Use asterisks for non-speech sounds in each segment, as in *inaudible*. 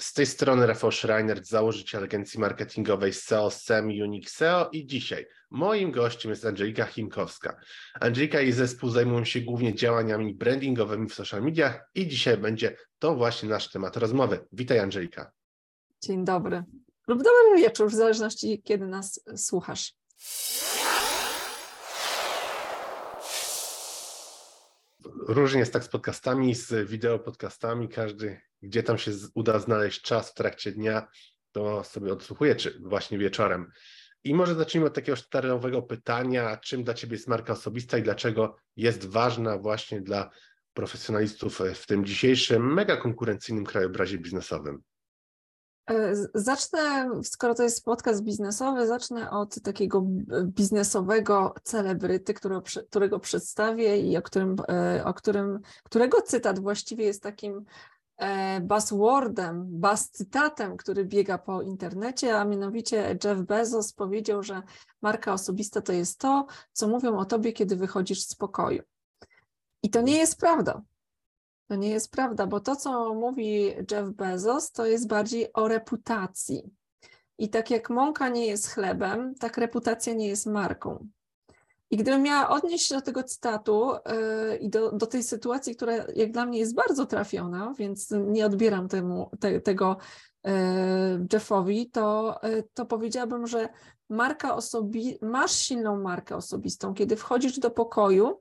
Z tej strony Rafał Schreiner, założyciel agencji marketingowej SEO, SEM Unique SEO i dzisiaj moim gościem jest Angelika Chimkowska. Angelika i zespół zajmują się głównie działaniami brandingowymi w social mediach i dzisiaj będzie to właśnie nasz temat rozmowy. Witaj Angelika. Dzień dobry lub dobry wieczór, w zależności kiedy nas słuchasz. Różnie jest tak z podcastami, z wideo podcastami. Każdy, gdzie tam się uda znaleźć czas w trakcie dnia, to sobie odsłuchuje, czy właśnie wieczorem. I może zacznijmy od takiego sztarowego pytania, czym dla Ciebie jest marka osobista i dlaczego jest ważna właśnie dla profesjonalistów w tym dzisiejszym mega konkurencyjnym krajobrazie biznesowym? E, zacznę, skoro to jest podcast biznesowy, zacznę od takiego biznesowego celebryty, którego, którego przedstawię i o którym, e, o którym, którego cytat właściwie jest takim e, buzzwordem, buzz cytatem, który biega po internecie, a mianowicie Jeff Bezos powiedział, że marka osobista to jest to, co mówią o tobie, kiedy wychodzisz z pokoju. I to nie jest prawda. To nie jest prawda, bo to, co mówi Jeff Bezos, to jest bardziej o reputacji. I tak jak mąka nie jest chlebem, tak reputacja nie jest marką. I gdybym miała odnieść się do tego cytatu yy, i do, do tej sytuacji, która jak dla mnie jest bardzo trafiona, więc nie odbieram temu, te, tego yy, Jeffowi, to, yy, to powiedziałabym, że marka osobi masz silną markę osobistą, kiedy wchodzisz do pokoju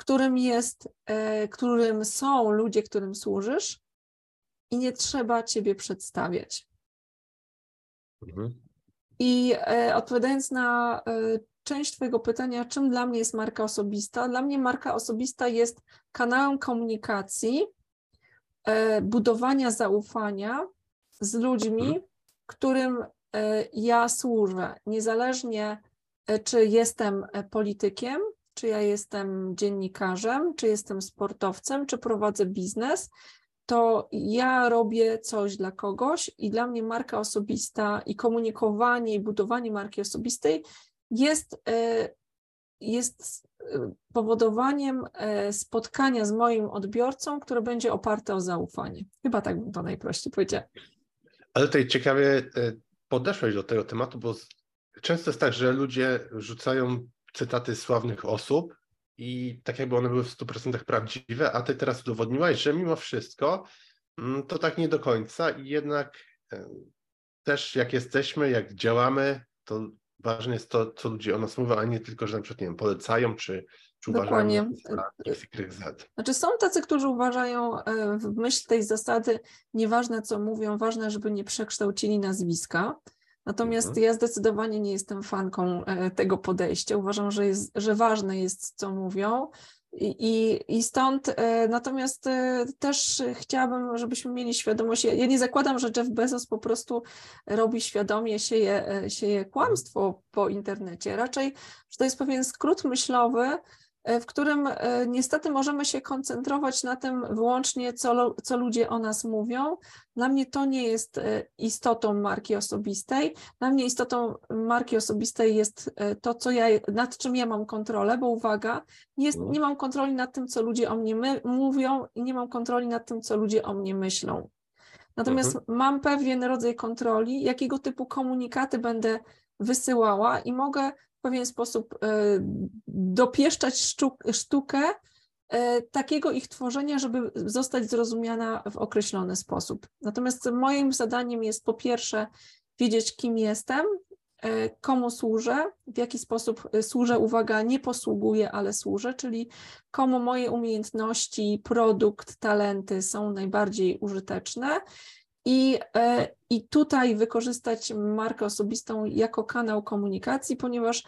którym jest, e, którym są ludzie, którym służysz i nie trzeba ciebie przedstawiać. Mhm. I e, odpowiadając na e, część Twojego pytania, czym dla mnie jest marka osobista? Dla mnie marka osobista jest kanałem komunikacji, budowania zaufania z ludźmi, mhm. którym ja służę, niezależnie czy jestem politykiem, czy ja jestem dziennikarzem, czy jestem sportowcem, czy prowadzę biznes, to ja robię coś dla kogoś i dla mnie marka osobista i komunikowanie i budowanie marki osobistej jest, e, jest e, powodowaniem e, spotkania z moim odbiorcą, które będzie oparte o zaufanie. Chyba tak bym to najprościej powiedziała. Ale tutaj ciekawie podeszłeś do tego tematu, bo często jest tak, że ludzie rzucają cytaty sławnych osób i tak jakby one były w 100% prawdziwe, a ty teraz udowodniłaś, że mimo wszystko mm, to tak nie do końca i jednak e, też jak jesteśmy, jak działamy, to ważne jest to, co ludzie o nas mówią, a nie tylko, że na przykład, nie wiem, polecają, czy, czy Dokładnie. uważają Znaczy są tacy, którzy uważają e, w myśl tej zasady, nieważne co mówią, ważne, żeby nie przekształcili nazwiska, Natomiast mhm. ja zdecydowanie nie jestem fanką e, tego podejścia. Uważam, że, jest, że ważne jest, co mówią. I, I stąd e, natomiast e, też chciałabym, żebyśmy mieli świadomość. Ja, ja nie zakładam, że Jeff Bezos po prostu robi świadomie, sieje, sieje kłamstwo po internecie. Raczej, że to jest pewien skrót myślowy, w którym e, niestety możemy się koncentrować na tym wyłącznie, co, co ludzie o nas mówią. Dla mnie to nie jest e, istotą marki osobistej. Dla mnie istotą marki osobistej jest to, co ja, nad czym ja mam kontrolę, bo uwaga, nie, jest, nie mam kontroli nad tym, co ludzie o mnie my, mówią i nie mam kontroli nad tym, co ludzie o mnie myślą. Natomiast mhm. mam pewien rodzaj kontroli, jakiego typu komunikaty będę wysyłała i mogę pewien sposób e, dopieszczać sztuk, sztukę e, takiego ich tworzenia, żeby zostać zrozumiana w określony sposób. Natomiast moim zadaniem jest po pierwsze wiedzieć, kim jestem, e, komu służę, w jaki sposób służę, uwaga, nie posługuję, ale służę, czyli komu moje umiejętności, produkt, talenty są najbardziej użyteczne i, e, I tutaj wykorzystać markę osobistą jako kanał komunikacji, ponieważ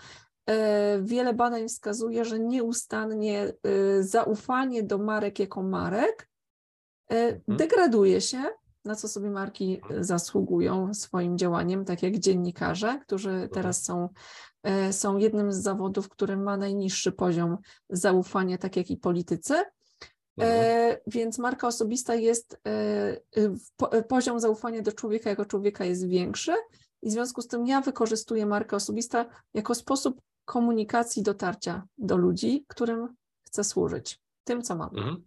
e, wiele badań wskazuje, że nieustannie e, zaufanie do marek jako marek mhm. degraduje się, na co sobie marki zasługują swoim działaniem, tak jak dziennikarze, którzy mhm. teraz są, są jednym z zawodów, który ma najniższy poziom zaufania, tak jak i politycy. E, więc marka osobista jest, e, poziom zaufania do człowieka jako człowieka jest większy i w związku z tym ja wykorzystuję markę osobista jako sposób komunikacji, dotarcia do ludzi, którym chcę służyć, tym co mam. Mhm.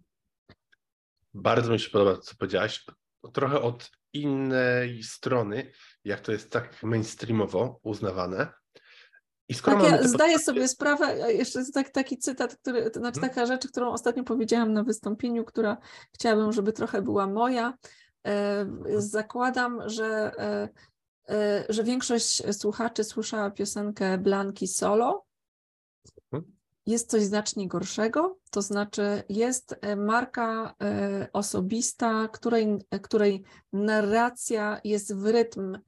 Bardzo mi się podoba, co powiedziałaś. Trochę od innej strony, jak to jest tak mainstreamowo uznawane. I skoro tak, ja zdaję sobie sprawę, jeszcze tak, taki cytat, który, to znaczy hmm? taka rzecz, którą ostatnio powiedziałam na wystąpieniu, która chciałabym, żeby trochę była moja. E, mhm. Zakładam, że, e, e, że większość słuchaczy słyszała piosenkę Blanki Solo. Mhm. Jest coś znacznie gorszego, to znaczy jest marka osobista, której, której narracja jest w rytm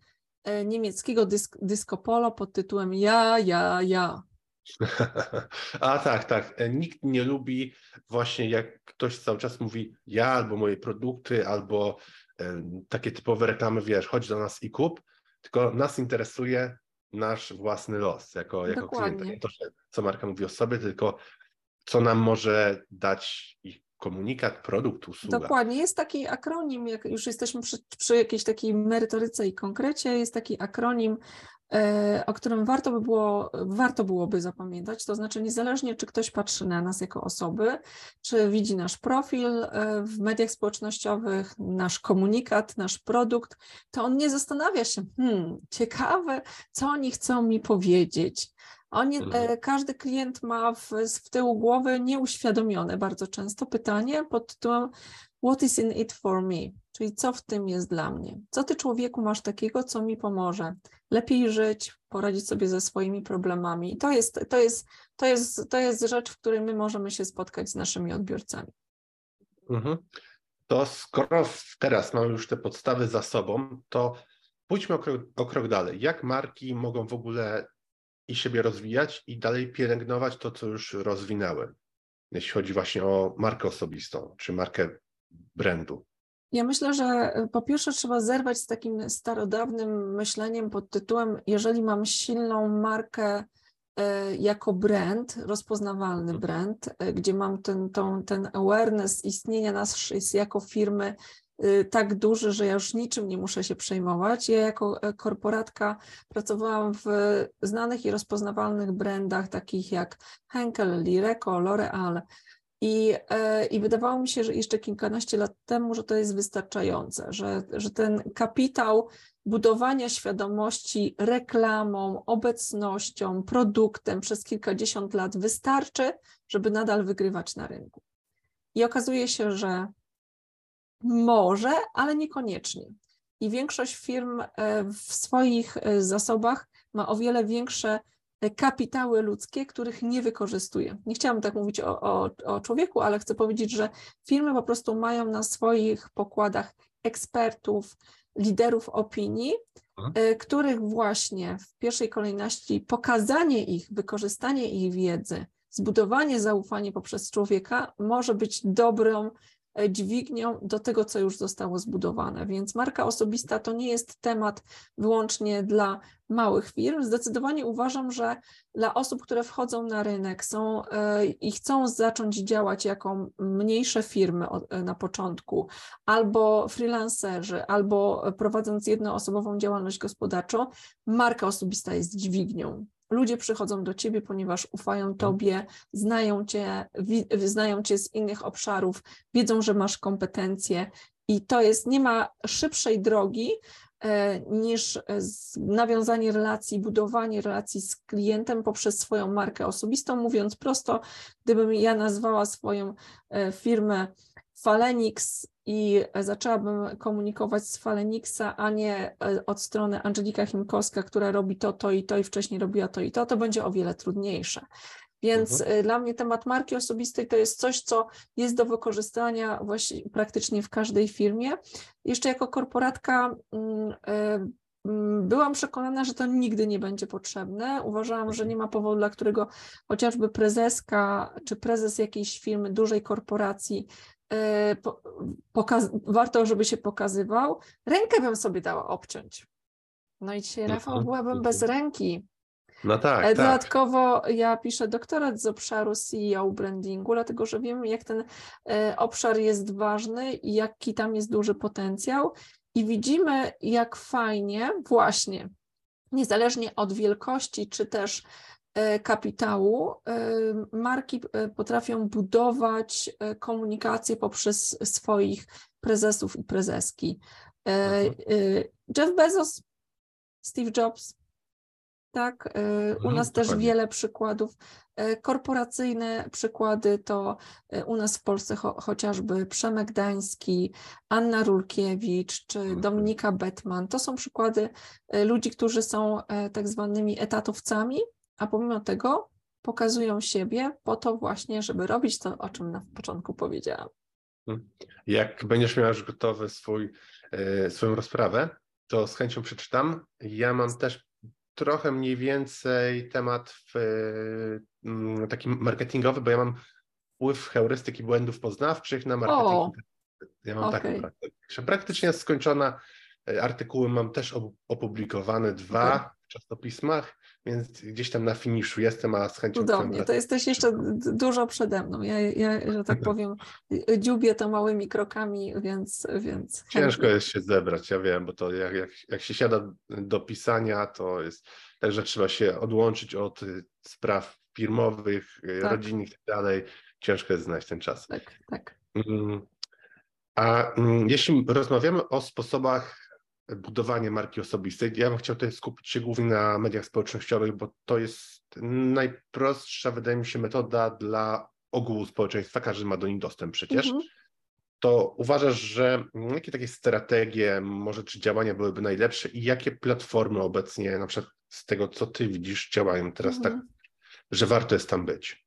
niemieckiego dysk, disco polo pod tytułem Ja, ja, ja. *laughs* A tak, tak. Nikt nie lubi właśnie jak ktoś cały czas mówi ja albo moje produkty, albo takie typowe reklamy, wiesz, chodź do nas i kup, tylko nas interesuje nasz własny los jako, jako klienta. Nie to, co marka mówi o sobie, tylko co nam może dać ich komunikat, produkt, usługa. Dokładnie. Jest taki akronim, jak już jesteśmy przy, przy jakiejś takiej merytoryce i konkrecie, jest taki akronim E, o którym warto, by było, warto byłoby zapamiętać. To znaczy, niezależnie czy ktoś patrzy na nas jako osoby, czy widzi nasz profil e, w mediach społecznościowych, nasz komunikat, nasz produkt, to on nie zastanawia się, hmm, ciekawe, co oni chcą mi powiedzieć. Oni, e, mhm. każdy klient ma w, w tyłu głowy nieuświadomione bardzo często pytanie pod tytułem What is in it for me? Czyli co w tym jest dla mnie? Co ty człowieku masz takiego, co mi pomoże lepiej żyć, poradzić sobie ze swoimi problemami? I to jest, to jest, to jest, to jest rzecz, w której my możemy się spotkać z naszymi odbiorcami. Mhm. To skoro teraz mamy już te podstawy za sobą, to pójdźmy o krok, o krok dalej. Jak marki mogą w ogóle i siebie rozwijać i dalej pielęgnować to, co już rozwinęły, jeśli chodzi właśnie o markę osobistą czy markę brandu? Ja myślę, że e, po pierwsze trzeba zerwać z takim starodawnym myśleniem pod tytułem, jeżeli mam silną markę e, jako brand, rozpoznawalny mhm. brand, e, gdzie mam ten, tą, ten awareness istnienia nas jako firmy tak duży, że ja już niczym nie muszę się przejmować. Ja jako korporatka pracowałam w znanych i rozpoznawalnych brandach takich jak Henkel, Lireco, L'Oreal, i, e, I wydawało mi się, że jeszcze kilkanaście lat temu, że to jest wystarczające, że, że ten kapitał budowania świadomości reklamą, obecnością, produktem przez kilkadziesiąt lat wystarczy, żeby nadal wygrywać na rynku. I okazuje się, że może, ale niekoniecznie. I większość firm e, w swoich e, zasobach ma o wiele większe kapitały ludzkie, których nie wykorzystuje. Nie chciałam tak mówić o, o, o, człowieku, ale chcę powiedzieć, że firmy po prostu mają na swoich pokładach ekspertów, liderów opinii, których właśnie w pierwszej kolejności pokazanie ich, wykorzystanie ich wiedzy, zbudowanie zaufania poprzez człowieka może być dobrą E, dźwignią do tego, co już zostało zbudowane. Więc marka osobista to nie jest temat wyłącznie dla małych firm. Zdecydowanie uważam, że dla osób, które wchodzą na rynek są e, i chcą zacząć działać jako mniejsze firmy e, na początku, albo freelancerzy, albo prowadząc jednoosobową działalność gospodarczą, marka osobista jest dźwignią ludzie przychodzą do ciebie, ponieważ ufają mhm. tobie, znają cię, znają cię z innych obszarów, wiedzą, że masz kompetencje i to jest, nie ma szybszej drogi e, niż e, nawiązanie relacji, budowanie relacji z klientem poprzez swoją markę osobistą. Mówiąc prosto, gdybym ja nazwała swoją e, firmę Falenix i zaczęłabym komunikować z Falenixa, a nie e, od strony Angelika Chimkowska, która robi to, to i to i wcześniej robiła to i to, to będzie o wiele trudniejsze. Więc mhm. E, dla mnie temat marki osobistej to jest coś, co jest do wykorzystania właśnie praktycznie w każdej firmie. Jeszcze jako korporatka mm, e, mm, byłam przekonana, że to nigdy nie będzie potrzebne. Uważałam, że mhm. nie ma powodu, dla którego chociażby prezeska czy prezes jakiejś firmy, dużej korporacji E, warto, żeby się pokazywał, rękę bym sobie dała obciąć. No i dzisiaj, Rafał, mhm. byłabym bez ręki. No tak, e, Dodatkowo tak. ja piszę doktorat z obszaru CEO brandingu, dlatego że wiem, jak ten e, obszar jest ważny i jaki tam jest duży potencjał. I widzimy, jak fajnie właśnie, niezależnie od wielkości, czy też kapitału, e, marki e, potrafią budować komunikację poprzez swoich prezesów i prezeski. Mhm. Jeff Bezos, Steve Jobs, tak? U mhm, nas też wiele przykładów. Korporacyjne przykłady to u nas w Polsce cho chociażby Przemek Dański, Anna Rulkiewicz czy mhm. Dominika Betman. To są przykłady ludzi, którzy są tak zwanymi etatowcami, a pomimo tego pokazują siebie po to właśnie, żeby robić to, o czym na początku powiedziałam. Hmm. Jak będziesz miała już gotowy swój, e, swoją rozprawę, to z chęcią przeczytam. Ja mam też trochę mniej więcej temat w, mm, taki marketingowy, bo ja mam wpływ heurystyki błędów poznawczych na marketing. O, ja mam okay. taką praktykę. Praktycznie skończona. E, artykuły mam też opublikowane, dwa okay. w czasopismach więc gdzieś tam na finiszu jestem, a z chęcią... Cudownie, to jesteś jeszcze dużo przede mną. Ja, ja że tak powiem, dziubię to małymi krokami, więc... więc Ciężko jest się zebrać, ja wiem, bo to jak, jak, jak się siada do pisania, to jest tak, że trzeba się odłączyć od y, spraw firmowych, y, tak. rodzinnych i tak dalej. Ciężko jest znaleźć ten czas. Tak, tak. Mm. A mm, jeśli rozmawiamy o sposobach budowanie marki osobistej. Ja bym chciał tutaj skupić się głównie na mediach społecznościowych, bo to jest najprostsza, wydaje mi się, metoda dla ogółu społeczeństwa. Każdy ma do nich dostęp przecież. Mhm. To uważasz, że jakie takie strategie, może czy działania byłyby najlepsze i jakie platformy obecnie, na przykład z tego, co ty widzisz, działają teraz tak, mhm. tak, że warto jest tam być?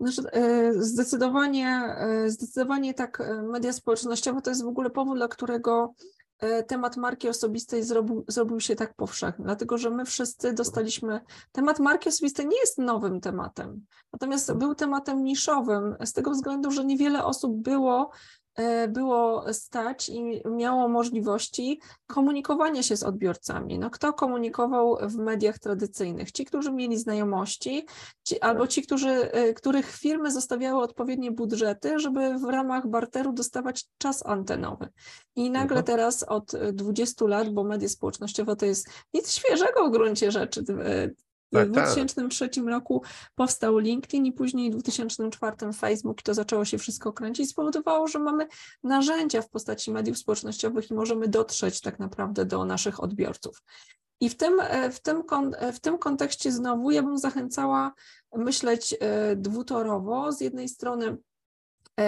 Znaczy, e, zdecydowanie, e, zdecydowanie tak, e, media społecznościowe to jest w ogóle powód, dla którego temat marki osobistej zrobił, zrobił się tak powszechny, dlatego że my wszyscy dostaliśmy. Temat marki osobistej nie jest nowym tematem, natomiast był tematem niszowym, z tego względu, że niewiele osób było było stać i miało możliwości komunikowania się z odbiorcami. No, kto komunikował w mediach tradycyjnych? Ci, którzy mieli znajomości, ci, albo ci, którzy, e, których firmy zostawiały odpowiednie budżety, żeby w ramach barteru dostawać czas antenowy. I nagle mhm. teraz od 20 lat, bo media społecznościowe to jest nic świeżego w gruncie rzeczy, e, tak, w 2003 tak. roku powstał LinkedIn i później w 2004 Facebook i to zaczęło się wszystko kręcić, spowodowało, że mamy narzędzia w postaci mediów społecznościowych i możemy dotrzeć tak naprawdę do naszych odbiorców. I w tym, e, w tym, e, w tym kontekście znowu ja bym zachęcała myśleć e, dwutorowo. Z jednej strony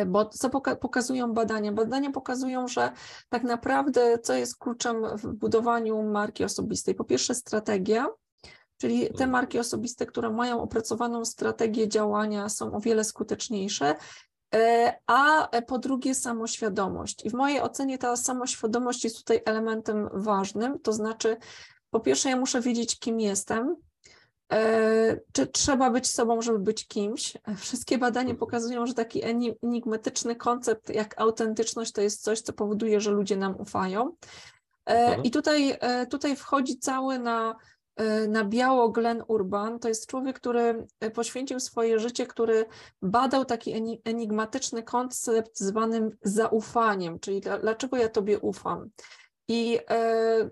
bo co pokazują badania? Badania pokazują, że tak naprawdę co jest kluczem w budowaniu marki osobistej? Po pierwsze strategia, Czyli te mhm. marki osobiste, które mają opracowaną strategię działania, są o wiele skuteczniejsze. E, a po drugie, samoświadomość. I w mojej ocenie ta samoświadomość jest tutaj elementem ważnym. To znaczy, po pierwsze, ja muszę wiedzieć, kim jestem, e, czy trzeba być sobą, żeby być kimś? *laughs* Wszystkie badania mhm. pokazują, że taki enigmatyczny koncept jak autentyczność to jest coś, co powoduje, że ludzie nam ufają. E, mhm. I tutaj, tutaj wchodzi cały na na biało Glenn Urban. To jest człowiek, który e, poświęcił swoje życie, który badał taki enigmatyczny koncept zwanym zaufaniem, czyli dlaczego ja tobie ufam. I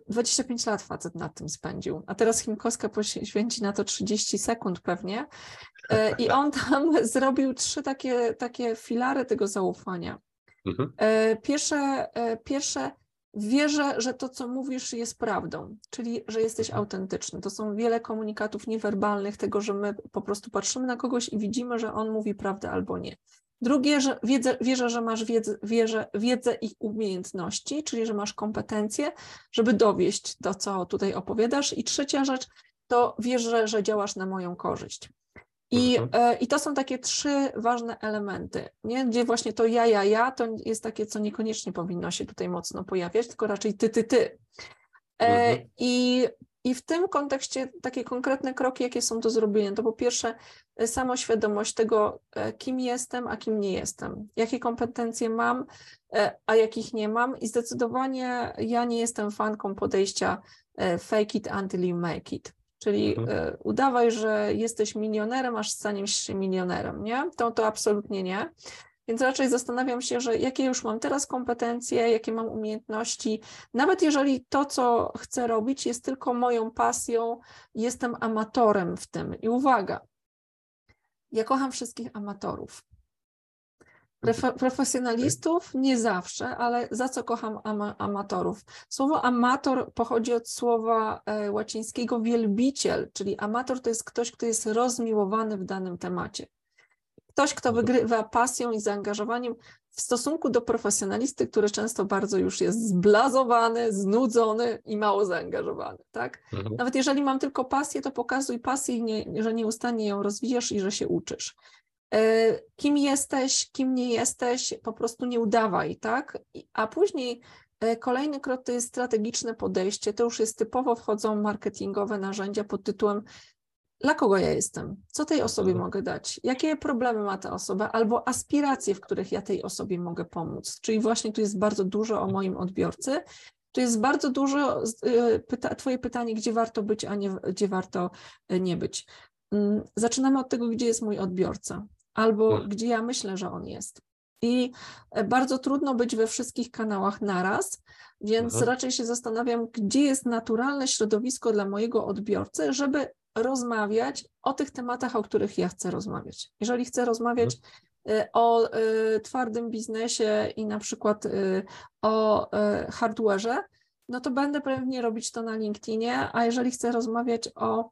25 e, lat facet nad tym spędził, a teraz Chimkowska poświęci na to 30 sekund pewnie. I *laughs* on tam zrobił trzy takie, takie filary tego zaufania. Mhm. Pierwsze, pierwsze wierzę, że to, co mówisz, jest prawdą, czyli że jesteś mhm. autentyczny. To są wiele komunikatów niewerbalnych, tego, że my po prostu patrzymy na kogoś i widzimy, że on mówi prawdę albo nie. Drugie, że wiedzę, wierzę, że masz wiedzę, wierzę, wiedzę i umiejętności, czyli że masz kompetencje, żeby dowieść to, co tutaj opowiadasz. I trzecia rzecz, to wierzę, że działasz na moją korzyść. I, mhm. e, I to są takie trzy ważne elementy, nie? gdzie właśnie to ja, ja, ja to jest takie, co niekoniecznie powinno się tutaj mocno pojawiać, tylko raczej ty, ty, ty. E, mhm. I I w tym kontekście takie konkretne kroki, jakie są do zrobienia, to po pierwsze samoświadomość tego, kim jestem, a kim nie jestem, jakie kompetencje mam, a jakich nie mam. I zdecydowanie ja nie jestem fanką podejścia fake it until you make it. Czyli mhm. udawaj, że jesteś milionerem, aż staniesz się milionerem, nie? To, to absolutnie nie. Więc raczej zastanawiam się, że jakie już mam teraz kompetencje, jakie mam umiejętności. Nawet jeżeli to, co chcę robić, jest tylko moją pasją, jestem amatorem w tym. I uwaga, ja kocham wszystkich amatorów. Profesjonalistów nie zawsze, ale za co kocham ama amatorów? Słowo amator pochodzi od słowa e, łacińskiego wielbiciel, czyli amator to jest ktoś, kto jest rozmiłowany w danym temacie. Ktoś, kto mhm. wygrywa pasją i zaangażowaniem w stosunku do profesjonalisty, który często bardzo już jest zblazowany, znudzony i mało zaangażowany, tak? Mhm. Nawet jeżeli mam tylko pasję, to pokazuj pasję, nie, że nieustannie ją rozwijasz i że się uczysz. E, kim jesteś, kim nie jesteś, po prostu nie udawaj, tak? A później e, kolejny krok to jest strategiczne podejście. To już jest typowo wchodzą marketingowe narzędzia pod tytułem dla kogo ja jestem, co tej osobie mhm. mogę dać, jakie problemy ma ta osoba, albo aspiracje, w których ja tej osobie mogę pomóc. Czyli właśnie tu jest bardzo dużo o moim odbiorcy. Tu jest bardzo dużo, y, pyta, Twoje pytanie, gdzie warto być, a nie gdzie warto y, nie być. Mm, zaczynamy od tego, gdzie jest mój odbiorca, albo hmm. gdzie ja myślę, że on jest. I e, bardzo trudno być we wszystkich kanałach naraz, więc mhm. raczej się zastanawiam, gdzie jest naturalne środowisko dla mojego odbiorcy, żeby rozmawiać o tych tematach, o których ja chcę rozmawiać. Jeżeli chcę rozmawiać mhm. y, o y, twardym biznesie i na przykład y, o hardware'ze, no to będę pewnie robić to na LinkedInie, a jeżeli chcę rozmawiać o,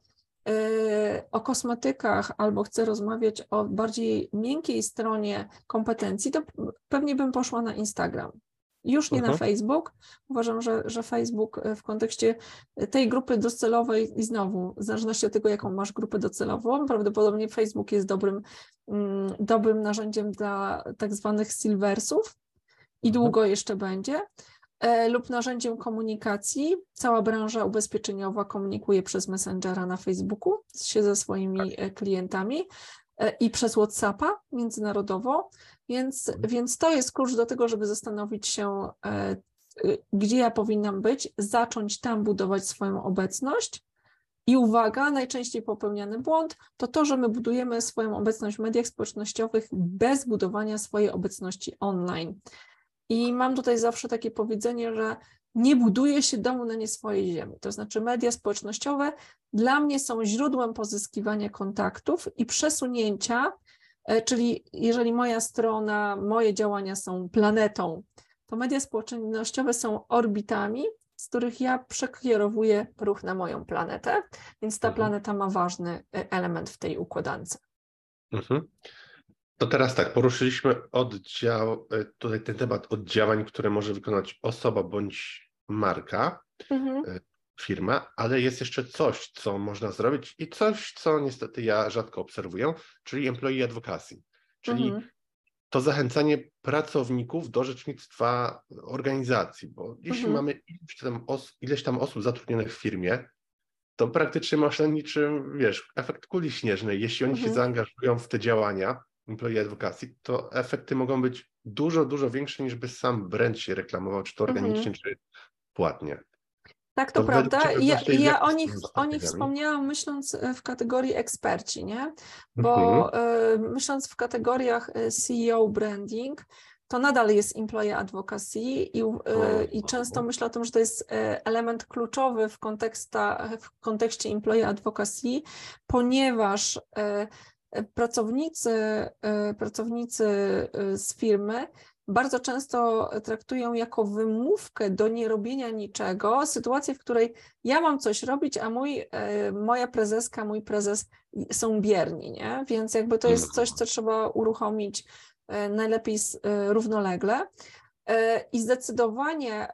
o kosmetykach albo chcę rozmawiać o bardziej miękkiej stronie kompetencji, to pewnie bym poszła na Instagram. Już nie na mhm. Facebook. Uważam, że, że Facebook e, w kontekście tej grupy docelowej i znowu, w zależności od tego, jaką masz grupę docelową, prawdopodobnie Facebook jest dobrym, mm, dobrym narzędziem dla tak zwanych silversów i mhm. długo jeszcze będzie, lub narzędziem komunikacji. Cała branża ubezpieczeniowa komunikuje przez Messengera na Facebooku się ze swoimi tak. e, klientami i przez WhatsAppa międzynarodowo. Więc, mhm. więc to jest klucz do tego, żeby zastanowić się, e, gdzie ja powinnam być, zacząć tam budować swoją obecność. I uwaga, najczęściej popełniany błąd to to, że my budujemy swoją obecność w mediach społecznościowych bez budowania swojej obecności online. I mam tutaj zawsze takie powiedzenie, że nie buduje się domu na nie swojej ziemi. To znaczy, media społecznościowe dla mnie są źródłem pozyskiwania kontaktów i przesunięcia E, czyli jeżeli moja strona, moje działania są planetą, to media społecznościowe są orbitami, z których ja przekierowuję ruch na moją planetę, więc ta mhm. planeta ma ważny e, element w tej układance. Mhm. To teraz tak, poruszyliśmy oddział, e, tutaj ten temat oddziałań, które może wykonać osoba bądź marka. Mhm firma, ale jest jeszcze coś, co można zrobić i coś, co niestety ja rzadko obserwuję, czyli employee advocacy, czyli mhm. to zachęcanie pracowników do rzecznictwa organizacji, bo jeśli mhm. mamy ileś tam, os- ileś tam osób zatrudnionych w firmie, to praktycznie można niczym, wiesz, efekt kuli śnieżnej. Jeśli oni mhm. się zaangażują w te działania employee advocacy, to efekty mogą być dużo, dużo większe niż by sam brand się reklamował, czy to mhm. organicznie, czy płatnie. Tak, to, to prawda. Ja, ja o nich, o nich wspomniałam myśląc e, w kategorii eksperci, nie? Bo mhm. y, myśląc w kategoriach e, CEO branding, to nadal jest employee advocacy i, y, i często myślę o tym, że to jest element kluczowy w, konteksta, w kontekście employee advocacy, ponieważ y, pracownicy, pracownicy z firmy bardzo często traktują jako wymówkę do nierobienia niczego sytuację, w której ja mam coś robić, a mój, e, moja prezeska, mój prezes są bierni, nie? Więc jakby to jest coś, co trzeba uruchomić e, najlepiej e, równolegle. I zdecydowanie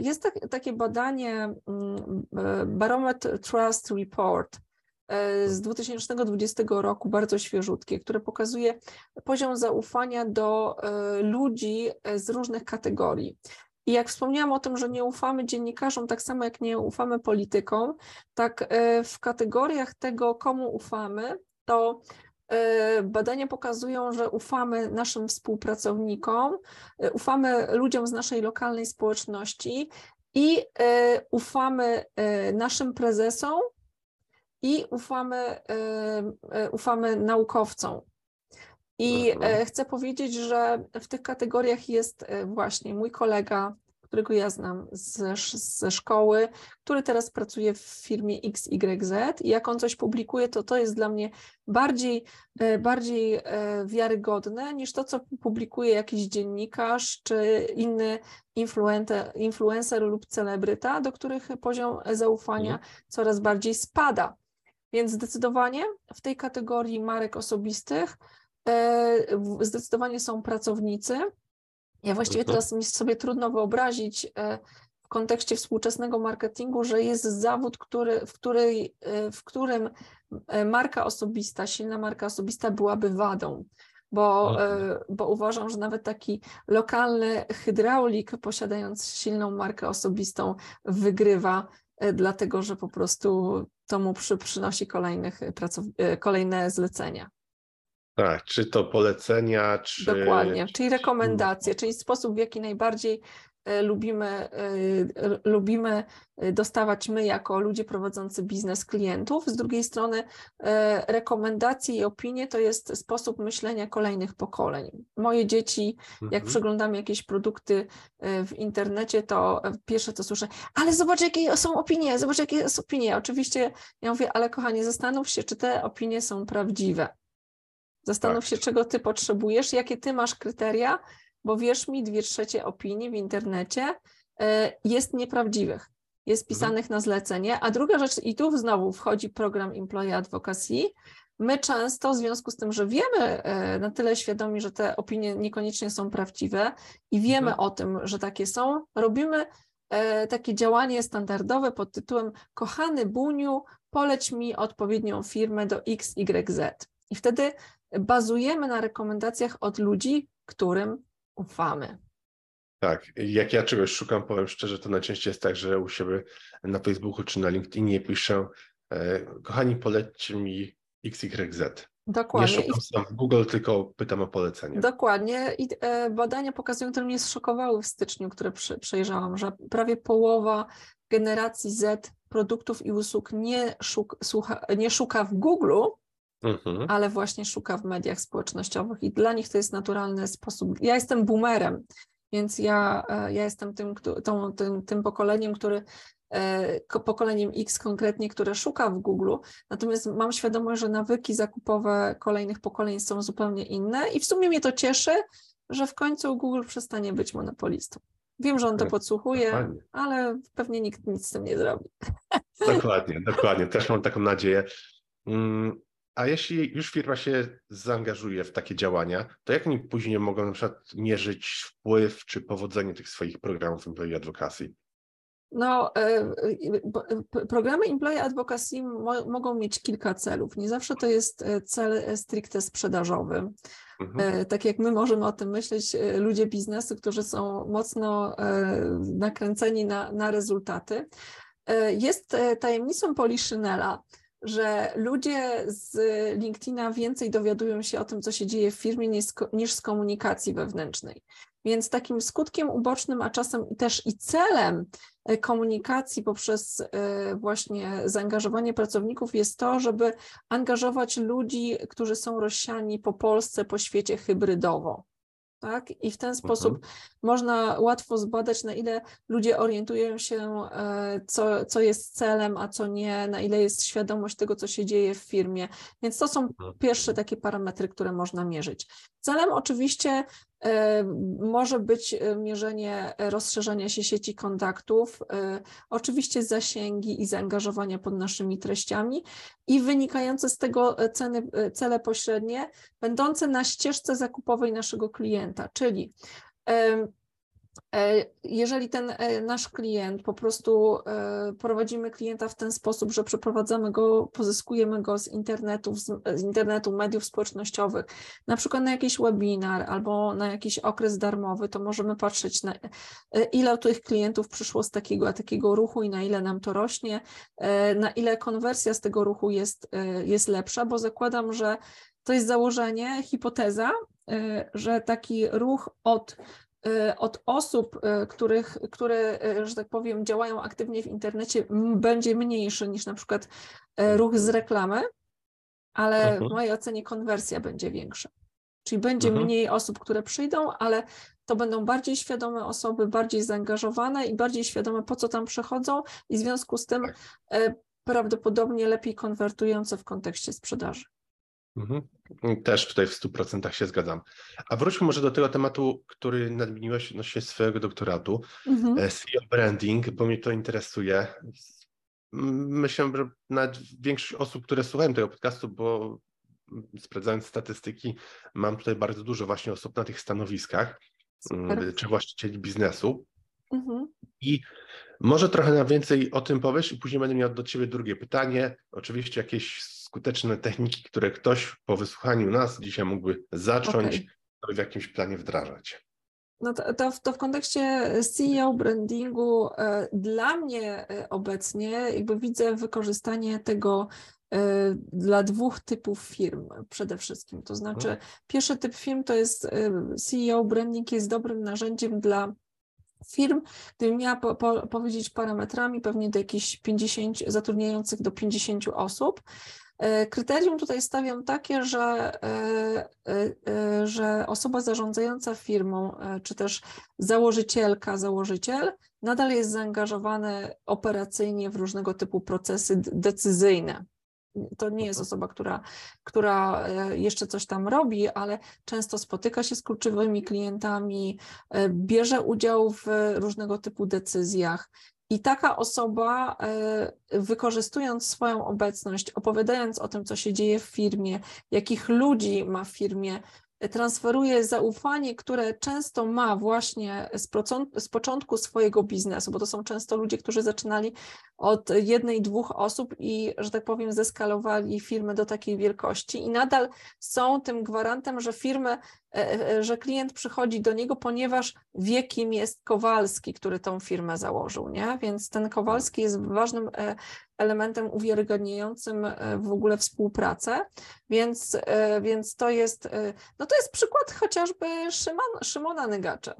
jest takie badanie mm, Barometer Trust Report, E, z 2020 roku, bardzo świeżutkie, które pokazuje poziom zaufania do e, ludzi e, z różnych kategorii. I jak wspomniałam o tym, że nie ufamy dziennikarzom, tak samo jak nie ufamy politykom, tak e, w kategoriach tego, komu ufamy, to e, badania pokazują, że ufamy naszym współpracownikom, e, ufamy ludziom z naszej lokalnej społeczności i ufamy naszym prezesom i ufamy, ufamy naukowcom. I mhm. chcę powiedzieć, że w tych kategoriach jest e, właśnie mój kolega, którego ja znam ze, ze szkoły, który teraz pracuje w firmie XYZ i jak on coś publikuje, to to jest dla mnie bardziej, e, bardziej e, wiarygodne niż to, co publikuje jakiś dziennikarz czy inny influencer, influencer lub celebryta, do których poziom zaufania mhm. coraz bardziej spada. Więc zdecydowanie w tej kategorii marek osobistych E, zdecydowanie są pracownicy. Ja właściwie mhm. teraz mi sobie trudno wyobrazić e, w kontekście współczesnego marketingu, że jest zawód, który, w, której, e, w którym marka osobista, silna marka osobista byłaby wadą. Bo, mhm. bo uważam, że nawet taki lokalny hydraulik, posiadając silną markę osobistą, wygrywa, dlatego że po prostu to mu przy, przynosi kolejnych kolejne zlecenia. Tak, czy to polecenia, czy. Dokładnie, czyli rekomendacje, czyli sposób, w jaki najbardziej e, lubimy, e, lubimy dostawać my jako ludzie prowadzący biznes klientów. Z drugiej strony e, rekomendacje i opinie to jest sposób myślenia kolejnych pokoleń. Moje dzieci, jak mhm. przeglądam jakieś produkty w internecie, to pierwsze co słyszę, ale zobacz jakie są opinie, zobacz jakie są opinie. Oczywiście ja mówię, ale kochanie, zastanów się, czy te opinie są prawdziwe. Zastanów tak. się, czego ty potrzebujesz, jakie ty masz kryteria, bo wierz mi, dwie trzecie opinii w internecie e, jest nieprawdziwych, jest mhm. pisanych mhm. na zlecenie. A druga rzecz, i tu znowu wchodzi program Employee Advocacy. My często, w związku z tym, że wiemy e, na tyle świadomi, że te opinie niekoniecznie są prawdziwe i wiemy mhm. o tym, że takie są, robimy e, takie działanie standardowe pod tytułem Kochany Buniu, poleć mi odpowiednią firmę do XYZ. I wtedy bazujemy na rekomendacjach od ludzi, którym ufamy. Tak, jak ja czegoś szukam, powiem szczerze, to najczęściej jest tak, że u siebie na Facebooku czy na LinkedInie piszę, e, kochani, polećcie mi XYZ. Dokładnie. Nie szukam sam w Google, tylko pytam o polecenie. Dokładnie. I e, badania pokazują, które mnie zszokowały w styczniu, które przejrzałam, że prawie połowa generacji Z produktów i usług nie, nie szuka w Google, Mhm. ale właśnie szuka w mediach społecznościowych i dla nich to jest naturalny sposób. Ja jestem boomerem, więc ja, e, ja jestem tym, tą, tym, tym pokoleniem, który e, pokoleniem X konkretnie, które szuka w Google, natomiast mam świadomość, że nawyki zakupowe kolejnych pokoleń są zupełnie inne i w sumie mnie to cieszy, że w końcu Google przestanie być monopolistą. Wiem, że on to podsłuchuje, dokładnie. ale pewnie nikt nic z tym nie zrobi. Dokładnie, dokładnie. Też mam taką nadzieję. A jeśli już firma się zaangażuje w takie działania, to jak oni później mogą na przykład mierzyć wpływ czy powodzenie tych swoich programów employee advocacy? No, e, e, programy employee advocacy mogą mieć kilka celów. Nie zawsze to jest e, cel stricte sprzedażowy. Mhm. Tak jak my możemy o tym myśleć, ludzie biznesu, którzy są mocno nakręceni na, na rezultaty. Jest tajemnicą Poliszynela, że ludzie z LinkedIna więcej dowiadują się o tym, co się dzieje w firmie, niż, z komunikacji wewnętrznej. Więc takim skutkiem ubocznym, a czasem też i celem e, komunikacji poprzez e, właśnie zaangażowanie pracowników jest to, żeby angażować ludzi, którzy są rozsiani po Polsce, po świecie hybrydowo tak? I w ten sposób mhm. można łatwo zbadać, na ile ludzie orientują się, e, co, co jest celem, a co nie, na ile jest świadomość tego, co się dzieje w firmie. Więc to są mhm. pierwsze takie parametry, które można mierzyć. Celem oczywiście może być e, mierzenie rozszerzania się sieci kontaktów, e, oczywiście zasięgi i zaangażowania pod naszymi treściami i wynikające z tego ceny, cele pośrednie, będące na ścieżce zakupowej naszego klienta, czyli E, jeżeli ten e, nasz klient, po prostu e, prowadzimy klienta w ten sposób, że przeprowadzamy go, pozyskujemy go z internetu, z internetu, mediów społecznościowych, na przykład na jakiś webinar albo na jakiś okres darmowy, to możemy patrzeć na ile tych klientów przyszło z takiego a takiego ruchu i na ile nam to rośnie, na ile konwersja z tego ruchu jest, jest lepsza, bo zakładam, że to jest założenie, hipoteza, że taki ruch od od osób, y, których, które, y, że tak powiem, działają aktywnie w internecie, będzie mniejszy niż na przykład ruch z reklamy, ale w mhm. mojej ocenie konwersja będzie większa. Czyli będzie mhm. mniej osób, które przyjdą, ale to będą bardziej świadome osoby, bardziej zaangażowane i bardziej świadome, po co tam przychodzą, i w związku z tym prawdopodobnie lepiej konwertujące w kontekście sprzedaży. Mhm. Też tutaj w 100% się zgadzam. A wróćmy może do tego tematu, który nadmieniłeś odnośnie swojego doktoratu, mhm. E, CEO branding, bo mnie to interesuje. Myślę, że nawet większość osób, które słuchają tego podcastu, bo sprawdzając statystyki, mam tutaj bardzo dużo właśnie osób na tych stanowiskach, Super. Mm, czy właścicieli biznesu. Mhm. I może trochę na więcej o tym powiesz i później będę miał do Ciebie drugie pytanie. Oczywiście jakieś skuteczne techniki, które ktoś po wysłuchaniu nas dzisiaj mógłby zacząć okay. w jakimś planie wdrażać? No to, to, w, to, w kontekście CEO brandingu e, dla mnie e, obecnie jakby widzę wykorzystanie tego e, dla dwóch typów firm przede wszystkim. To znaczy, hmm. pierwszy typ firm to jest CEO branding jest dobrym narzędziem dla firm. Gdybym miała po, po, powiedzieć parametrami, pewnie do jakichś 50, zatrudniających do 50 osób. E, kryterium tutaj stawiam takie, że, e, e, że osoba zarządzająca firmą, czy też założycielka, założyciel, nadal jest zaangażowany operacyjnie w różnego typu procesy decyzyjne. To nie jest mhm. osoba, która, która jeszcze coś tam robi, ale często spotyka się z kluczowymi klientami, bierze udział w różnego typu decyzjach, i taka osoba, e, wykorzystując swoją obecność, opowiadając o tym, co się dzieje w firmie, jakich ludzi ma w firmie, transferuje zaufanie, które często ma właśnie z, z, początku swojego biznesu, bo to są często ludzie, którzy zaczynali od jednej, dwóch osób i, że tak powiem, zeskalowali firmę do takiej wielkości i nadal są tym gwarantem, że firmy, e, e, że klient przychodzi do niego, ponieważ wie, kim jest Kowalski, który tą firmę założył, nie? Więc ten Kowalski jest ważnym e, elementem uwiarygadniającym w ogóle współpracę, więc, więc to jest, no to jest przykład chociażby Szymon, Szymona Nygacza,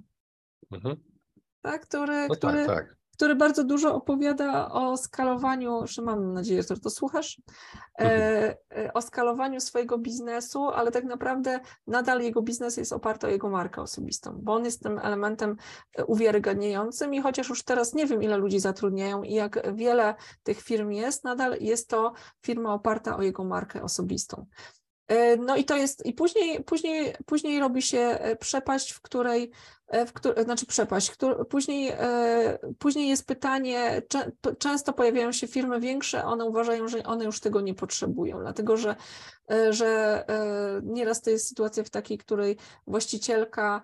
mhm. tak, który, no który, tak, tak który bardzo dużo opowiada o skalowaniu, że mam nadzieję, że to słuchasz, e, mhm. e, o skalowaniu swojego biznesu, ale tak naprawdę nadal jego biznes jest oparty o jego markę osobistą, bo on jest tym elementem e, uwiarygadniającym i chociaż już teraz nie wiem, ile ludzi zatrudniają i jak wiele tych firm jest, nadal jest to firma oparta o jego markę osobistą. E, no i to jest, i później, później, później robi się przepaść, w której E, w której, znaczy przepaść. Który, później, e, później jest pytanie, cze, często pojawiają się firmy większe, one uważają, że one już tego nie potrzebują, dlatego że, e, że nieraz to jest sytuacja w takiej, której właścicielka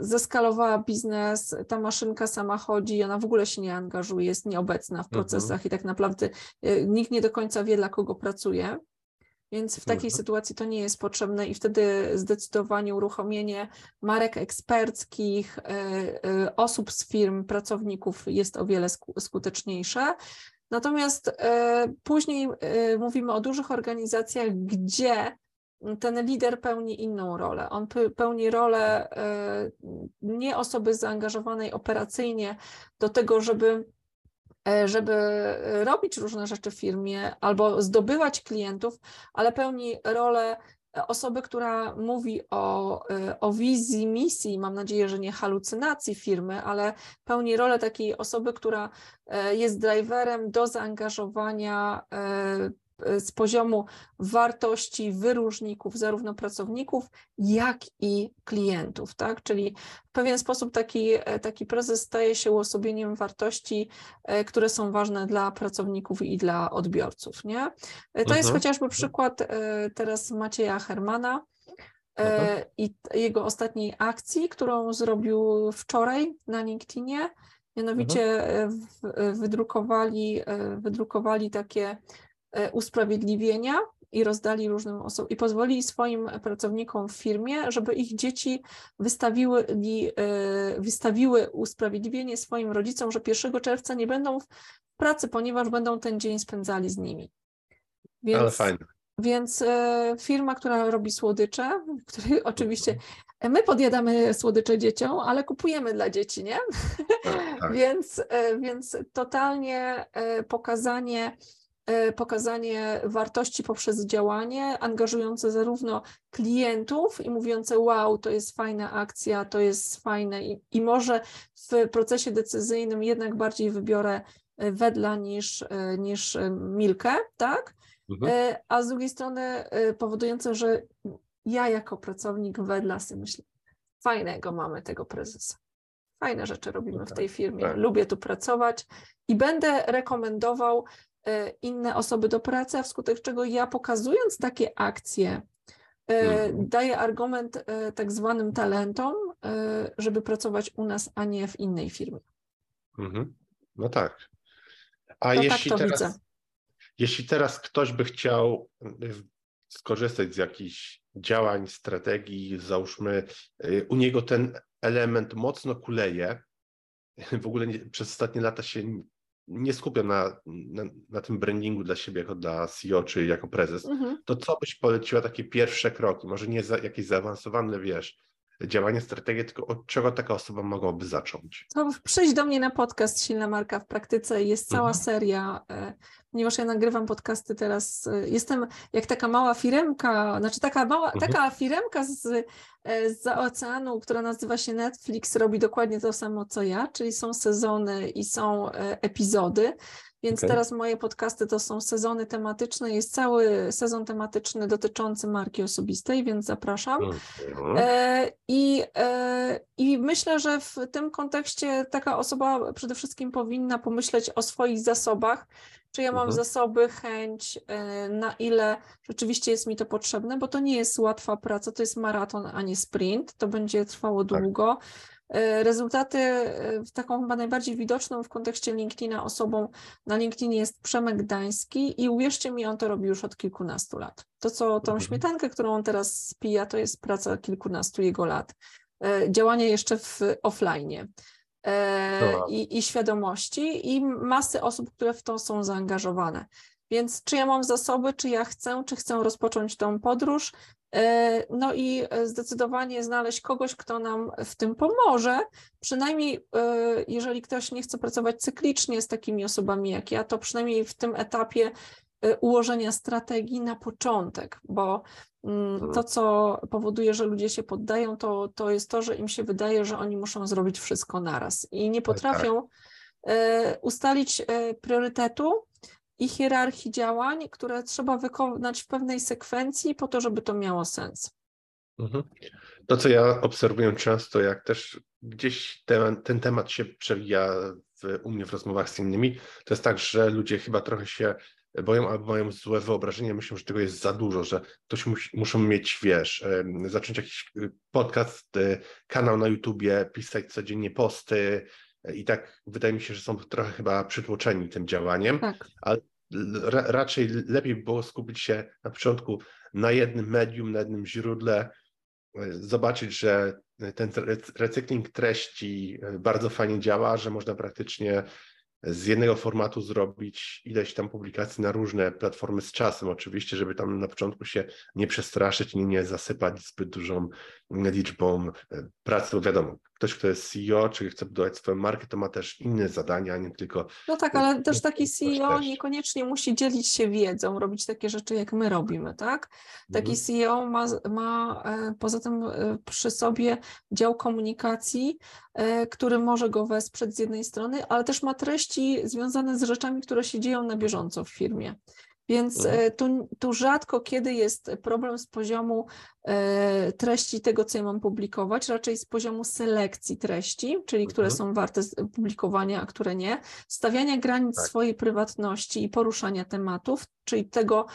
zeskalowała biznes, ta maszynka sama chodzi, ona w ogóle się nie angażuje, jest nieobecna w mhm. procesach mhm. i tak naprawdę nikt nie do końca wie, dla kogo pracuje. Więc w takiej sytuacji to nie jest potrzebne i wtedy zdecydowanie uruchomienie marek eksperckich, e, e, osób z firm, pracowników jest o wiele skuteczniejsze. Natomiast e, później mówimy o dużych organizacjach, gdzie ten lider pełni inną rolę. On pełni rolę nie osoby zaangażowanej operacyjnie do tego, żeby żeby e, robić różne rzeczy w firmie albo zdobywać klientów, ale pełni rolę osoby, która mówi o, e, o wizji, misji, mam nadzieję, że nie halucynacji firmy, ale pełni rolę takiej osoby, która jest driverem do zaangażowania z poziomu wartości wyróżników zarówno pracowników, jak i klientów, tak? Czyli w pewien sposób taki, taki prezes staje się uosobieniem wartości, e, które są ważne dla pracowników i dla odbiorców, nie? To mhm. jest chociażby przykład e, teraz Macieja Hermana, mhm. i jego ostatniej akcji, którą zrobił wczoraj na LinkedInie. Mianowicie mhm. wydrukowali, wydrukowali takie usprawiedliwienia i rozdali różnym osobom i pozwolili swoim pracownikom w firmie, żeby ich dzieci wystawiły, e, wystawiły usprawiedliwienie swoim rodzicom, że 1 czerwca nie będą w pracy, ponieważ będą ten dzień spędzali z nimi. Więc, Ale fajne. Więc e, firma, która robi słodycze, *laughs* który oczywiście e, my podjadamy słodycze dzieciom, ale kupujemy dla dzieci, nie? Tak, tak. *laughs* więc, więc totalnie pokazanie E, pokazanie wartości poprzez działanie, angażujące zarówno klientów i mówiące: Wow, to jest fajna akcja, to jest fajne, i, i może w procesie decyzyjnym jednak bardziej wybiorę e, wedla niż, e, niż milkę, tak? Mhm. A z drugiej strony powodujące, że ja jako pracownik wedla sobie myślę, fajnego mamy tego prezesa. Fajne rzeczy robimy w tak, tej firmie. Tak. Lubię tu pracować i będę rekomendował E, inne osoby do pracy, a wskutek czego ja pokazując takie akcje, e, mhm. daję argument e, tak zwanym talentom, żeby pracować u nas, a nie w innej firmie. Mhm. No tak. A no jeśli, tak teraz, jeśli teraz ktoś by chciał skorzystać z jakichś działań, strategii, załóżmy, u niego ten element mocno kuleje, *laughs* w ogóle nie, przez ostatnie lata się nie skupiam na, na, na, tym brandingu dla siebie jako dla CEO czy jako prezes, mhm. to co byś poleciła takie pierwsze kroki? Może nie za, jakieś zaawansowane, wiesz, działanie, strategię, tylko od czego taka osoba mogłaby zacząć? To przyjść do mnie na podcast Silna Marka w praktyce. Jest cała mhm. seria, e, ponieważ ja nagrywam podcasty teraz. E, jestem jak taka mała firemka, znaczy taka mała, mhm. taka firemka z, e, z oceanu, która nazywa się Netflix, robi dokładnie to samo co ja, czyli są sezony i są epizody. Więc okay. teraz moje podcasty to są sezony tematyczne. Jest cały sezon tematyczny dotyczący marki osobistej, więc zapraszam. Mhm. E, i, e, I myślę, że w tym kontekście taka osoba przede wszystkim powinna pomyśleć o swoich zasobach. Czy ja mam mhm. zasoby, chęć, e, na ile rzeczywiście jest mi to potrzebne, bo to nie jest łatwa praca, to jest maraton, a nie sprint. To będzie trwało tak. długo. E, rezultaty, e, taką chyba najbardziej widoczną w kontekście LinkedIna osobą na LinkedInie jest Przemek Gdański i uwierzcie mi, on to robi już od kilkunastu lat. To, co tą mhm. śmietankę, którą on teraz spija, to jest praca kilkunastu jego lat. E, działanie jeszcze w offline. I, i świadomości, i masy osób, które w to są zaangażowane. Więc czy ja mam zasoby, czy ja chcę, czy chcę rozpocząć tą podróż, no i e, zdecydowanie znaleźć kogoś, kto nam w tym pomoże. Przynajmniej, e, jeżeli ktoś nie chce pracować cyklicznie z takimi osobami jak ja, to przynajmniej w tym etapie ułożenia strategii na początek, bo mm, to, mhm. co powoduje, że ludzie się poddają, to, to jest to, że im się wydaje, że oni muszą zrobić wszystko naraz i nie tak, tak. potrafią ustalić priorytetu i hierarchii działań, które trzeba wykonać w pewnej sekwencji po to, żeby to miało sens. Mhm. To, co ja obserwuję często, jak też gdzieś ten, ten temat się przewija w, u mnie w rozmowach z innymi, to jest tak, że ludzie chyba trochę się boją albo mają złe wyobrażenie, myślą, że tego jest za dużo, że ktoś musi, muszą mieć, wiesz, zacząć jakiś y, podcast, y, kanał na YouTubie, pisać codziennie posty, i tak wydaje mi się, że są trochę chyba przytłoczeni tym działaniem, tak. ale ra raczej lepiej było skupić się na początku na jednym medium, na jednym źródle, zobaczyć, że ten recykling treści bardzo fajnie działa, że można praktycznie z jednego formatu zrobić ileś tam publikacji na różne platformy z czasem, oczywiście, żeby tam na początku się nie przestraszyć, nie, nie zasypać zbyt dużą liczbą e, pracy. Wiadomo, ktoś, kto jest CEO, czy chce budować swoją markę, to ma też inne zadania, nie tylko. No tak, ale też taki CEO niekoniecznie musi dzielić się wiedzą, robić takie rzeczy, jak my robimy, tak? Taki mhm. CEO ma, ma e, poza tym e, przy sobie dział komunikacji, e, który może go wesprzeć z jednej strony, ale też ma treści związane z rzeczami, które się dzieją na bieżąco w firmie. Więc mhm. e, tu, tu rzadko kiedy jest problem z poziomu e, treści tego, co ja mam publikować, raczej z poziomu selekcji treści, czyli które mhm. są warte publikowania, a które nie, stawiania granic tak. swojej prywatności i poruszania tematów, czyli tego,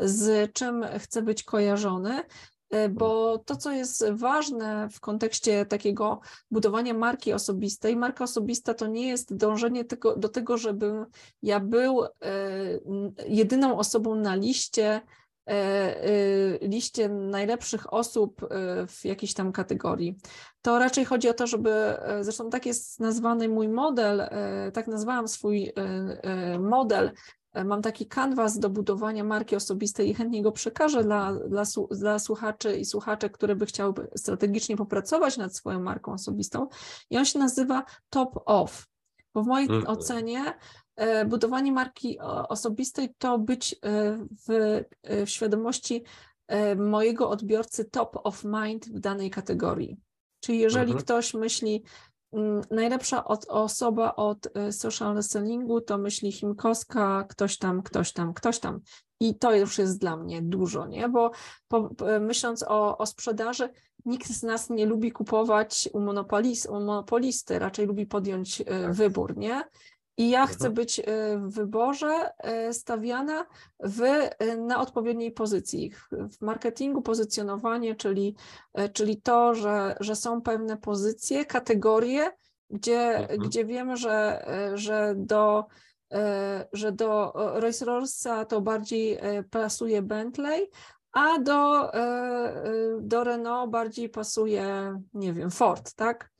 z czym chcę być kojarzony. E, bo to, co jest ważne w kontekście takiego budowania marki osobistej, marka osobista to nie jest dążenie tylko do tego, żebym ja był e, jedyną osobą na liście, e, liście najlepszych osób w jakiejś tam kategorii. To raczej chodzi o to, żeby, zresztą tak jest nazwany mój model, tak nazwałam swój model mam taki kanwas do budowania marki osobistej i chętnie go przekażę dla, dla, dla słuchaczy i słuchaczek, które by chciały strategicznie popracować nad swoją marką osobistą. I on się nazywa Top Off, bo w mojej mhm. ocenie e, budowanie marki osobistej to być e, w, w świadomości mojego odbiorcy top of mind w danej kategorii. Czyli jeżeli mhm. ktoś myśli, najlepsza od, osoba od y, social sellingu to myśli Chimkowska, ktoś tam, ktoś tam, ktoś tam. I to już jest dla mnie dużo, nie? Bo po, myśląc o, o sprzedaży, nikt z nas nie lubi kupować u, monopolis, u monopolisty, raczej lubi podjąć y, tak. wybór, nie? I ja chcę mhm. być y, w wyborze y, stawiana w, y, na odpowiedniej pozycji. W marketingu pozycjonowanie, czyli, czyli to, że, że są pewne pozycje, kategorie, gdzie, mhm. gdzie wiemy, że, że do że do Rolls-Royce'a to bardziej pasuje Bentley, a do, do Renault bardziej pasuje, nie wiem, Ford, tak?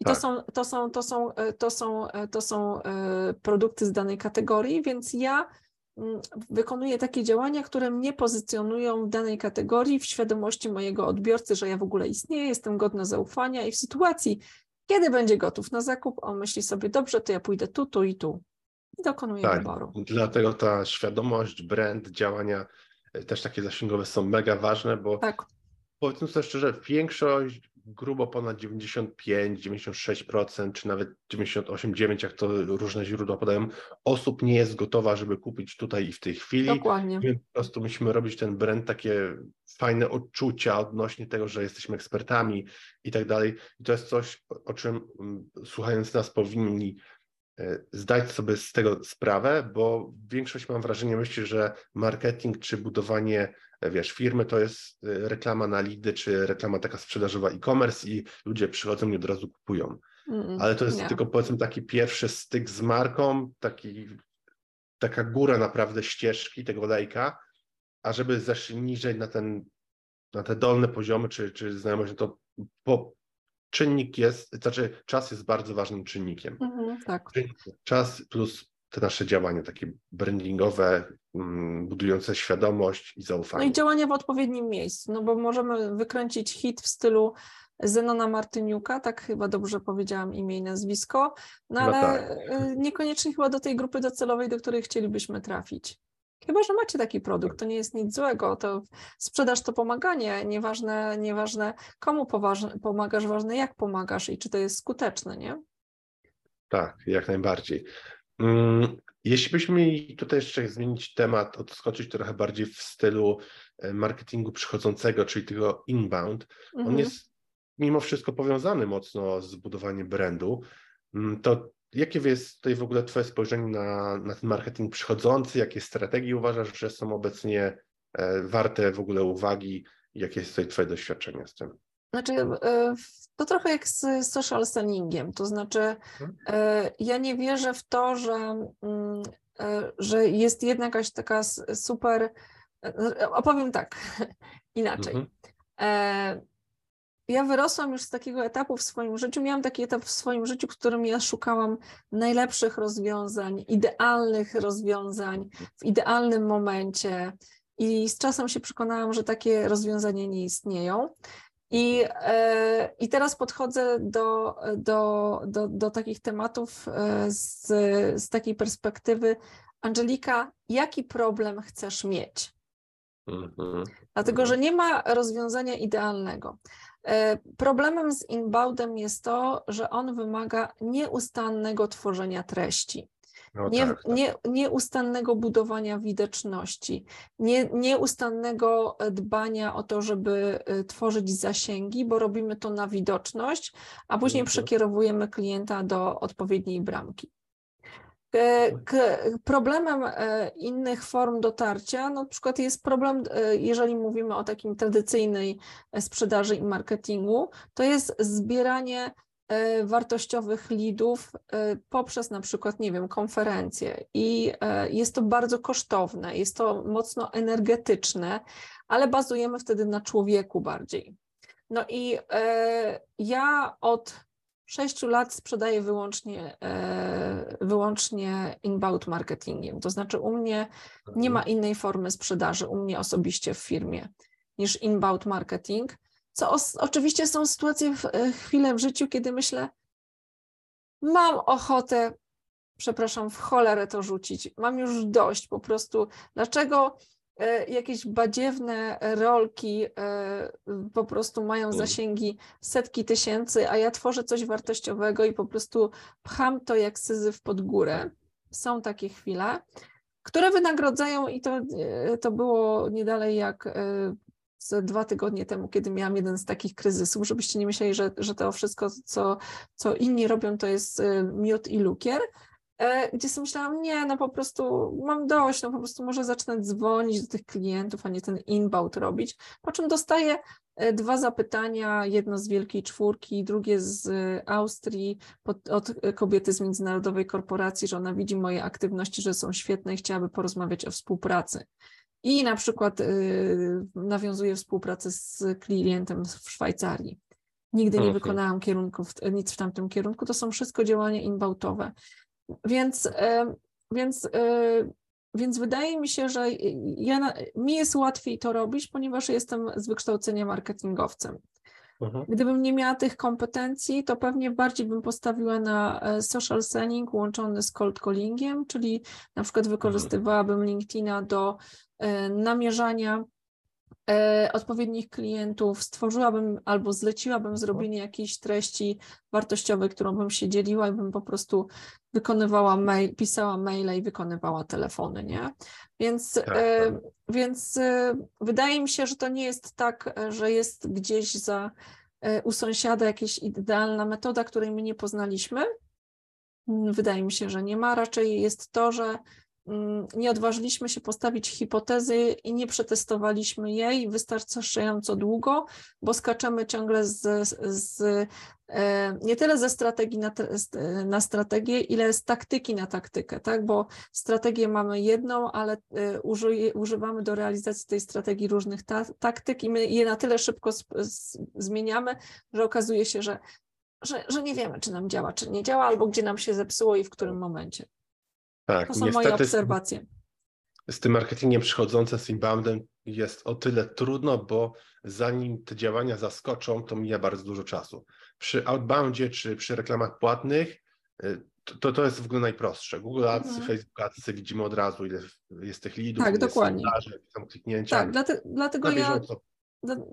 I tak. to, są, to, są, to, są, e, to, są, e, to są e, produkty z danej kategorii, więc ja mm, wykonuję takie działania, które mnie pozycjonują w danej kategorii, w świadomości mojego odbiorcy, że ja w ogóle istnieję, jestem godna zaufania i w sytuacji, kiedy będzie gotów na zakup, on myśli sobie, dobrze, to ja pójdę tu, tu i tu. I dokonuję tak, wyboru. Dlatego ta świadomość, brand, działania też takie zasięgowe są mega ważne, bo tak. powiedzmy sobie szczerze, większość grubo ponad 95, 96%, czy nawet 98,9%, jak to różne źródła podają, osób nie jest gotowa, żeby kupić tutaj i w tej chwili. Dokładnie. Więc po prostu musimy robić ten brand, takie fajne odczucia odnośnie tego, że jesteśmy ekspertami i tak dalej. I to jest coś, o czym mm, słuchając nas powinni e, zdać sobie z tego sprawę, bo większość mam wrażenie myśli, że marketing czy budowanie wiesz, firmy to jest y, reklama na lidy, czy reklama taka sprzedażowa e-commerce i ludzie przychodzą i od razu kupują. Mm, Ale to jest nie. tylko powiedzmy taki pierwszy styk z marką, taki, taka góra naprawdę ścieżki tego lejka, a żeby zeszli niżej na ten, na te dolne poziomy, czy, czy znajomość, no to po, czynnik jest, znaczy czas jest bardzo ważnym czynnikiem. Mm, tak. Czas plus te nasze działania takie brandingowe, mm, budujące świadomość i zaufanie. No i działania w odpowiednim miejscu, no bo możemy wykręcić hit w stylu Zenona Martyniuka, tak chyba dobrze powiedziałam imię i nazwisko, no ale tak. Y, niekoniecznie chyba do tej grupy docelowej, do której chcielibyśmy trafić. Chyba, że macie taki produkt, to nie jest nic złego, to sprzedaż to pomaganie, nieważne, nieważne komu pomagasz, ważne jak pomagasz i czy to jest skuteczne, nie? Tak, jak najbardziej. Mm, jeśli byśmy mieli tutaj jeszcze zmienić temat, odskoczyć trochę bardziej w stylu e, marketingu przychodzącego, czyli tego inbound, mhm. on jest mimo wszystko powiązany mocno z budowaniem brandu, mm, to jakie jest tutaj w ogóle Twoje spojrzenie na, na ten marketing przychodzący? Jakie strategie uważasz, że są obecnie e, warte w ogóle uwagi? Jakie jest tutaj Twoje doświadczenie z tym? Znaczy, e, to trochę jak z social sellingiem, to znaczy mhm. e, ja nie wierzę w to, że, mm, e, że jest jedna jakaś taka super, opowiem tak, *laughs* inaczej. Mhm. Ja wyrosłam już z takiego etapu w swoim życiu, miałam taki etap w swoim życiu, w którym ja szukałam najlepszych rozwiązań, idealnych rozwiązań w idealnym momencie i z czasem się przekonałam, że takie rozwiązania nie istnieją. I, e, I teraz podchodzę do, do, do, do takich tematów e, z, z takiej perspektywy, Angelika, jaki problem chcesz mieć? Mhm. Dlatego, że mhm. nie ma rozwiązania idealnego. E, problemem z inboundem jest to, że on wymaga nieustannego tworzenia treści. No nie, tak, tak. Nie, nieustannego budowania widoczności, nie, nieustannego e, dbania o to, żeby e, tworzyć zasięgi, bo robimy to na widoczność, a później mhm. przekierowujemy klienta do odpowiedniej bramki. Problemem innych form dotarcia, no, na przykład jest problem, jeżeli mówimy o takim tradycyjnej sprzedaży i marketingu, to jest zbieranie E, wartościowych lidów e, poprzez na przykład, nie wiem, konferencje. I e, jest to bardzo kosztowne, jest to mocno energetyczne, ale bazujemy wtedy na człowieku bardziej. No i ja od sześciu lat sprzedaję wyłącznie, wyłącznie inbound marketingiem. To znaczy u mnie nie ma innej formy sprzedaży, u mnie osobiście w firmie niż inbound marketing co os- oczywiście są sytuacje, w, e, chwile w życiu, kiedy myślę, mam ochotę, przepraszam, w cholerę to rzucić, mam już dość po prostu. Dlaczego e, jakieś badziewne rolki e, po prostu mają mm. zasięgi setki tysięcy, a ja tworzę coś wartościowego i po prostu pcham to jak syzyf pod górę. Są takie chwile, które wynagradzają i to, to było nie dalej jak z dwa tygodnie temu, kiedy miałam jeden z takich kryzysów, żebyście nie myśleli, że, że to wszystko, co, co inni robią, to jest y, miód i lukier, e, gdzie sobie myślałam, nie, no po prostu mam dość, no po prostu może zacznę dzwonić do tych klientów, a nie ten inbound robić, po czym dostaję e, dwa zapytania, jedno z Wielkiej Czwórki, drugie z Austrii, pod, od kobiety z międzynarodowej korporacji, że ona widzi moje aktywności, że są świetne i chciałaby porozmawiać o współpracy i na przykład y, nawiązuję współpracę z klientem w Szwajcarii. Nigdy nie wykonałam kierunków, nic w tamtym kierunku. To są wszystko działania inboutowe. Więc, y, więc, y, więc wydaje mi się, że ja, mi jest łatwiej to robić, ponieważ jestem z wykształcenia marketingowcem. Mhm. Gdybym nie miała tych kompetencji, to pewnie bardziej bym postawiła na e, social selling łączony z cold callingiem, czyli na przykład wykorzystywałabym LinkedIna do e, namierzania e, odpowiednich klientów, stworzyłabym albo zleciłabym zrobienie jakiejś treści wartościowej, którą bym się dzieliła i bym po prostu wykonywała mail, pisała maile i wykonywała telefony, nie? Więc, tak, tak. więc wydaje mi się, że to nie jest tak, że jest gdzieś za u sąsiada jakaś idealna metoda, której my nie poznaliśmy. Wydaje mi się, że nie ma. Raczej jest to, że nie odważyliśmy się postawić hipotezy i nie przetestowaliśmy jej wystarczająco długo, bo skaczemy ciągle z, z e, nie tyle ze strategii na, na, strategię, ile z taktyki na taktykę, tak? Bo strategię mamy jedną, ale e, uży, używamy do realizacji tej strategii różnych ta, taktyk i my je na tyle szybko z, z, zmieniamy, że okazuje się, że, że, że nie wiemy, czy nam działa, czy nie działa, albo gdzie nam się zepsuło i w którym momencie. Tak, to są moje obserwacje. Z, z tym marketingiem przychodzące z inboundem jest o tyle trudno, bo zanim te działania zaskoczą, to mija bardzo dużo czasu. Przy outboundzie czy przy reklamach płatnych y, to, to jest w ogóle najprostsze. Google Ads, mhm. Facebook Ads widzimy od razu, ile jest tych lidów, tak, dokładnie. Jest są kliknięcia. Tak, dlate, dlatego ja,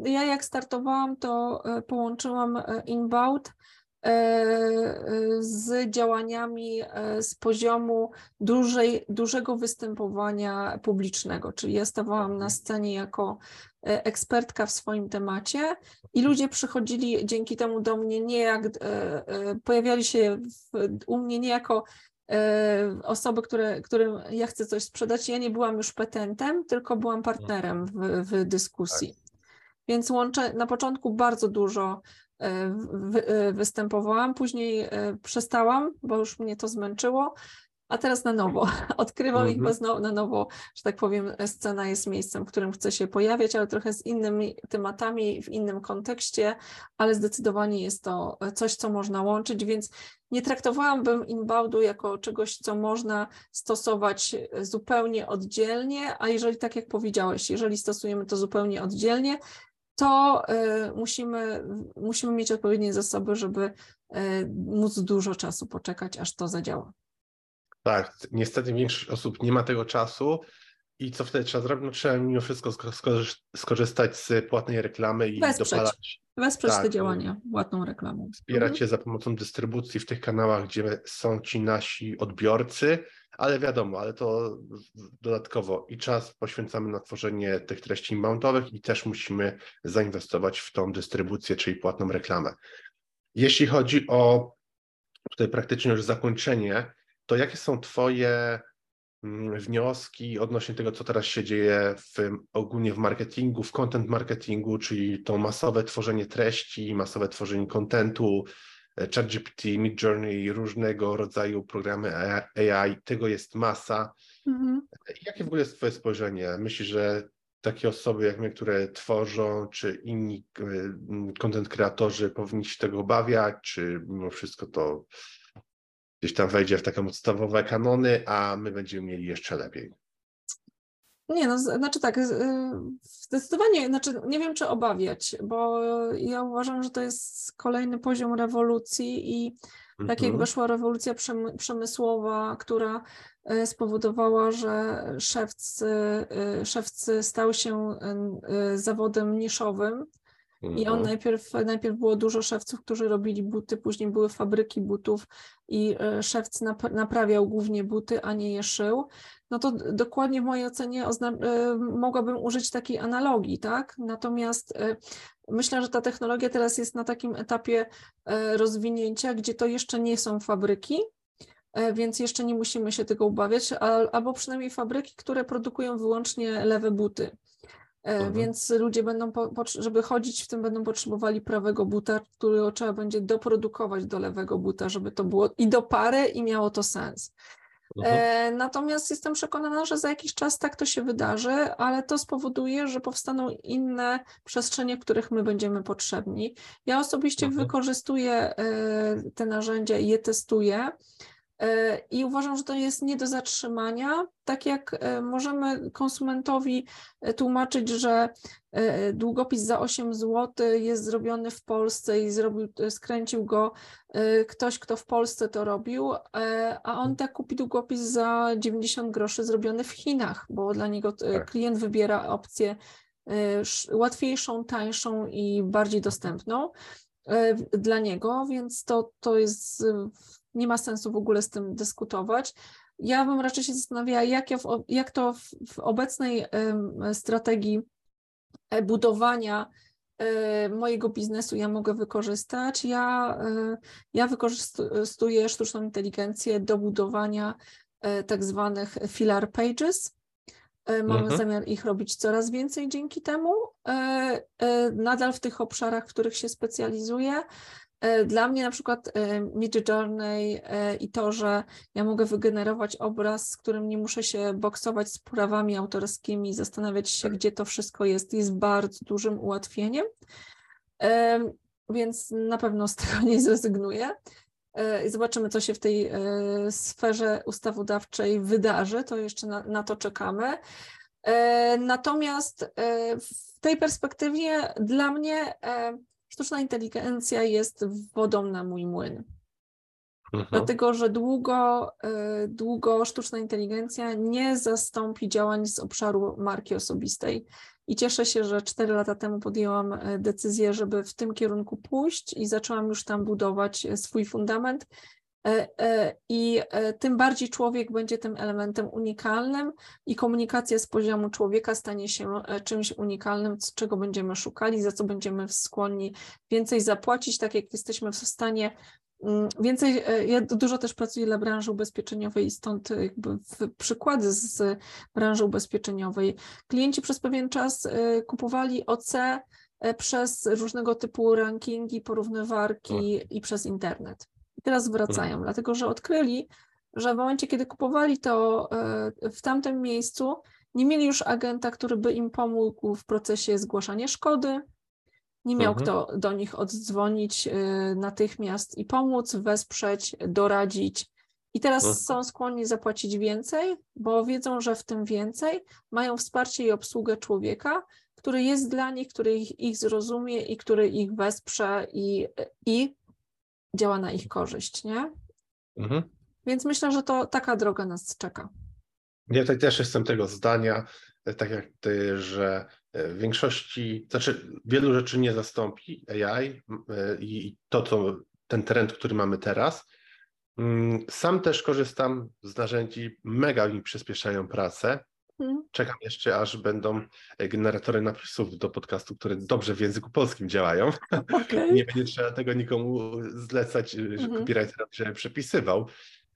ja jak startowałam, to e, połączyłam e, inbound z działaniami e, z poziomu dużej, dużego występowania publicznego, czyli ja stawałam na scenie jako e, ekspertka w swoim temacie i ludzie przychodzili dzięki temu do mnie nie jak, pojawiali się w, u mnie nie jako osoby, które, którym ja chcę coś sprzedać. Ja nie byłam już petentem, tylko byłam partnerem w, w dyskusji. Tak. Więc łączę na początku bardzo dużo E, e, występowałam, później e, przestałam, bo już mnie to zmęczyło, a teraz na nowo. *laughs* Odkrywam ich, mhm. znowu na nowo, że tak powiem, scena jest miejscem, w którym chcę się pojawiać, ale trochę z innymi tematami, w innym kontekście, ale zdecydowanie jest to coś, co można łączyć, więc nie traktowałabym inboundu jako czegoś, co można stosować zupełnie oddzielnie, a jeżeli tak jak powiedziałeś, jeżeli stosujemy to zupełnie oddzielnie, to y, musimy, musimy mieć odpowiednie zasoby, żeby y, móc dużo czasu poczekać, aż to zadziała. Tak, niestety większość osób nie ma tego czasu i co wtedy trzeba zrobić? No, trzeba mimo wszystko skorzystać z płatnej reklamy i Wesprzeć. dopalać. Wesprzeć tak, te działania płatną reklamą. Wspierać mhm. je za pomocą dystrybucji w tych kanałach, gdzie są ci nasi odbiorcy, ale wiadomo, ale to dodatkowo i czas poświęcamy na tworzenie tych treści inboundowych i też musimy zainwestować w tą dystrybucję, czyli płatną reklamę. Jeśli chodzi o tutaj praktycznie już zakończenie, to jakie są Twoje mm, wnioski odnośnie tego, co teraz się dzieje w, ogólnie w marketingu, w content marketingu, czyli to masowe tworzenie treści, masowe tworzenie kontentu, ChatGPT, Midjourney, różnego rodzaju programy AI, tego jest masa. Mhm. Jakie w ogóle jest Twoje spojrzenie? Myślisz, że takie osoby jak my, które tworzą, czy inni e, content kreatorzy powinni się tego obawiać, czy mimo wszystko to gdzieś tam wejdzie w takie podstawowe kanony, a my będziemy mieli jeszcze lepiej. Nie, no znaczy tak, y, zdecydowanie, znaczy nie wiem czy obawiać, bo ja uważam, że to jest kolejny poziom rewolucji i tak jak mhm. weszła rewolucja przemysłowa, która y, spowodowała, że szewc, y, szewc stał się zawodem niszowym, i on mhm. najpierw, najpierw było dużo szewców, którzy robili buty, później były fabryki butów i e, szewc naprawiał głównie buty, a nie je szył. No to dokładnie w mojej ocenie e, mogłabym użyć takiej analogii, tak? Natomiast e, myślę, że ta technologia teraz jest na takim etapie rozwinięcia, gdzie to jeszcze nie są fabryki, więc jeszcze nie musimy się tego obawiać, albo przynajmniej fabryki, które produkują wyłącznie lewe buty. Mhm. Więc ludzie będą, po, żeby chodzić w tym, będą potrzebowali prawego buta, którego trzeba będzie doprodukować do lewego buta, żeby to było i do pary i miało to sens. Mhm. E, natomiast jestem przekonana, że za jakiś czas tak to się wydarzy, ale to spowoduje, że powstaną inne przestrzenie, w których my będziemy potrzebni. Ja osobiście mhm. wykorzystuję e, te narzędzia i je testuję. E, I uważam, że to jest nie do zatrzymania. Tak jak e, możemy konsumentowi e, tłumaczyć, że długopis za 8 zł jest zrobiony w Polsce i zrobił, skręcił go ktoś, kto w Polsce to robił, a on tak kupi długopis za 90 groszy zrobiony w Chinach, bo dla niego tak. klient wybiera opcję łatwiejszą, tańszą i bardziej dostępną dla niego, więc to, to jest nie ma sensu w ogóle z tym dyskutować. Ja bym raczej się zastanawiała, jak, ja w, jak to w, w obecnej strategii e, budowania e, mojego biznesu ja mogę wykorzystać. Ja, e, ja wykorzystuję sztuczną inteligencję do budowania tak zwanych filler pages. Mamy mhm. zamiar ich robić coraz więcej dzięki temu. Nadal w tych obszarach, w których się specjalizuję. E, dla mnie na przykład e, Midjourney e, i to, że ja mogę wygenerować obraz, z którym nie muszę się boksować z prawami autorskimi, zastanawiać się, tak. gdzie to wszystko jest, jest bardzo dużym ułatwieniem. Więc na pewno z *laughs* tego nie zrezygnuję. Zobaczymy, co się w tej sferze ustawodawczej wydarzy. To jeszcze na, na to czekamy. Natomiast w tej perspektywie dla mnie sztuczna inteligencja jest wodą na mój młyn. Mhm. Dlatego, że długo, y, długo sztuczna inteligencja nie zastąpi działań z obszaru marki osobistej. I cieszę się, że cztery lata temu podjęłam y, decyzję, żeby w tym kierunku pójść i zaczęłam już tam budować y, swój fundament. E, e, I e, tym bardziej człowiek będzie tym elementem unikalnym i komunikacja z poziomu człowieka stanie się czymś unikalnym, czego będziemy szukali, za co będziemy skłonni więcej zapłacić, tak jak jesteśmy w stanie mm, Więcej, ja dużo też pracuję dla branży ubezpieczeniowej i stąd jakby przykłady z branży ubezpieczeniowej. Klienci przez pewien czas kupowali OC przez różnego typu rankingi, porównywarki i przez internet teraz wracają, mhm. dlatego że odkryli, że w momencie, kiedy kupowali to e, w tamtym miejscu, nie mieli już agenta, który by im pomógł w procesie zgłaszania szkody, nie miał mhm. kto do nich oddzwonić e, natychmiast i pomóc, wesprzeć, doradzić. I teraz mhm. są skłonni zapłacić więcej, bo wiedzą, że w tym więcej mają wsparcie i obsługę człowieka, który jest dla nich, który ich, ich zrozumie i który ich wesprze i, i działa na ich korzyść, nie? Mhm. Więc myślę, że to taka droga nas czeka. Ja tutaj też jestem tego zdania, tak jak ty, że w większości, znaczy wielu rzeczy nie zastąpi AI i to, co ten trend, który mamy teraz. Mm, sam też korzystam z narzędzi, mega mi przyspieszają pracę. Mhm. Czekam jeszcze, aż będą e, generatory napisów do podcastu, które dobrze w języku polskim działają. Okay. Nie będzie trzeba tego nikomu zlecać, mm -hmm. copywriterowi, żeby przepisywał.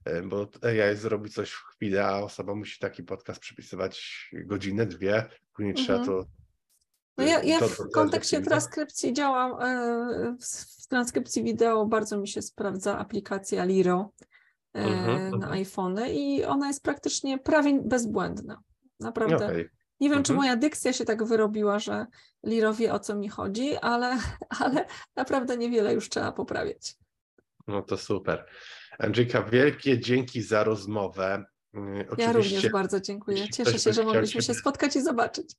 e, bo AI zrobi coś w chwilę, a osoba musi taki podcast przypisywać godzinę, dwie, później trzeba Mhm. to No ja, ja w kontekście transkrypcji działam, w, transkrypcji wideo bardzo mi się sprawdza aplikacja Liro Mhm, na iPhony i ona jest praktycznie prawie bezbłędna. Naprawdę. Okej. Nie wiem, czy Mhm. moja dykcja się tak wyrobiła, że Liro wie o co mi chodzi, ale, *laughs* ale naprawdę niewiele już trzeba poprawiać. No to super. Andrzejka, wielkie dzięki za rozmowę. Mm, Ja również Oczywiście, bardzo dziękuję. Cieszę się, że mogliśmy się spotkać i zobaczyć.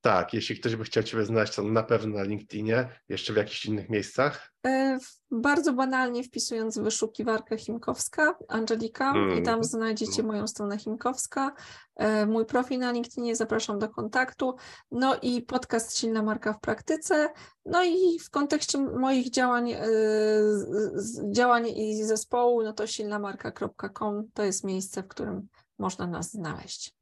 Tak, jeśli ktoś by chciał Ciebie znaleźć, to na pewno na LinkedInie, jeszcze w jakichś innych miejscach. E, Bardzo banalnie wpisując wyszukiwarkę Chimkowska, Angelika, i tam Mm. znajdziecie moją stronę Chimkowska, e, mój profil na LinkedInie, zapraszam do kontaktu, no i podcast Silna Marka w Praktyce, no i w kontekście moich działań, e, działań i zespołu, no to silnamarka.com to jest miejsce, w którym można nas znaleźć.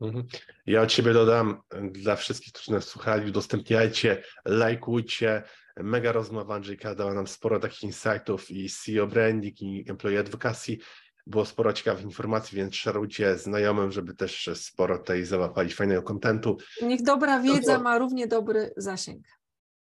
Mhm. Ja od siebie dodam dla wszystkich, którzy nas słuchali, udostępniajcie, lajkujcie. Mega rozmowa Andrzejka dała nam sporo takich insightów i SEO branding i employee advocacy. Było sporo ciekawych informacji, więc szerujcie znajomym, żeby też sporo tutaj załapali fajnego kontentu. Niech dobra wiedza ma równie dobry zasięg.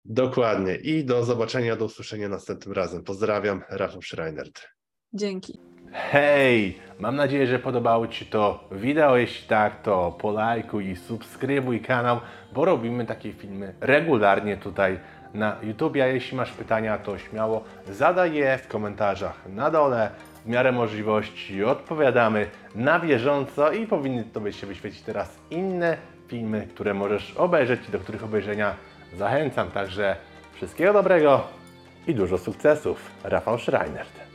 Dokładnie. I do zobaczenia, do usłyszenia następnym razem. Pozdrawiam, Rafał Schreinert. Dzięki. Hej! Mam nadzieję, że podobało Ci to wideo. Jeśli tak, to polajkuj i subskrybuj kanał, bo robimy takie filmy regularnie tutaj na YouTube. A jeśli masz pytania, to śmiało zadaj je w komentarzach na dole. W miarę możliwości odpowiadamy na bieżąco i powinny Tobie się wyświecić teraz inne filmy, które możesz obejrzeć i do których obejrzenia zachęcam. Także wszystkiego dobrego i dużo sukcesów. Rafał Schreinert.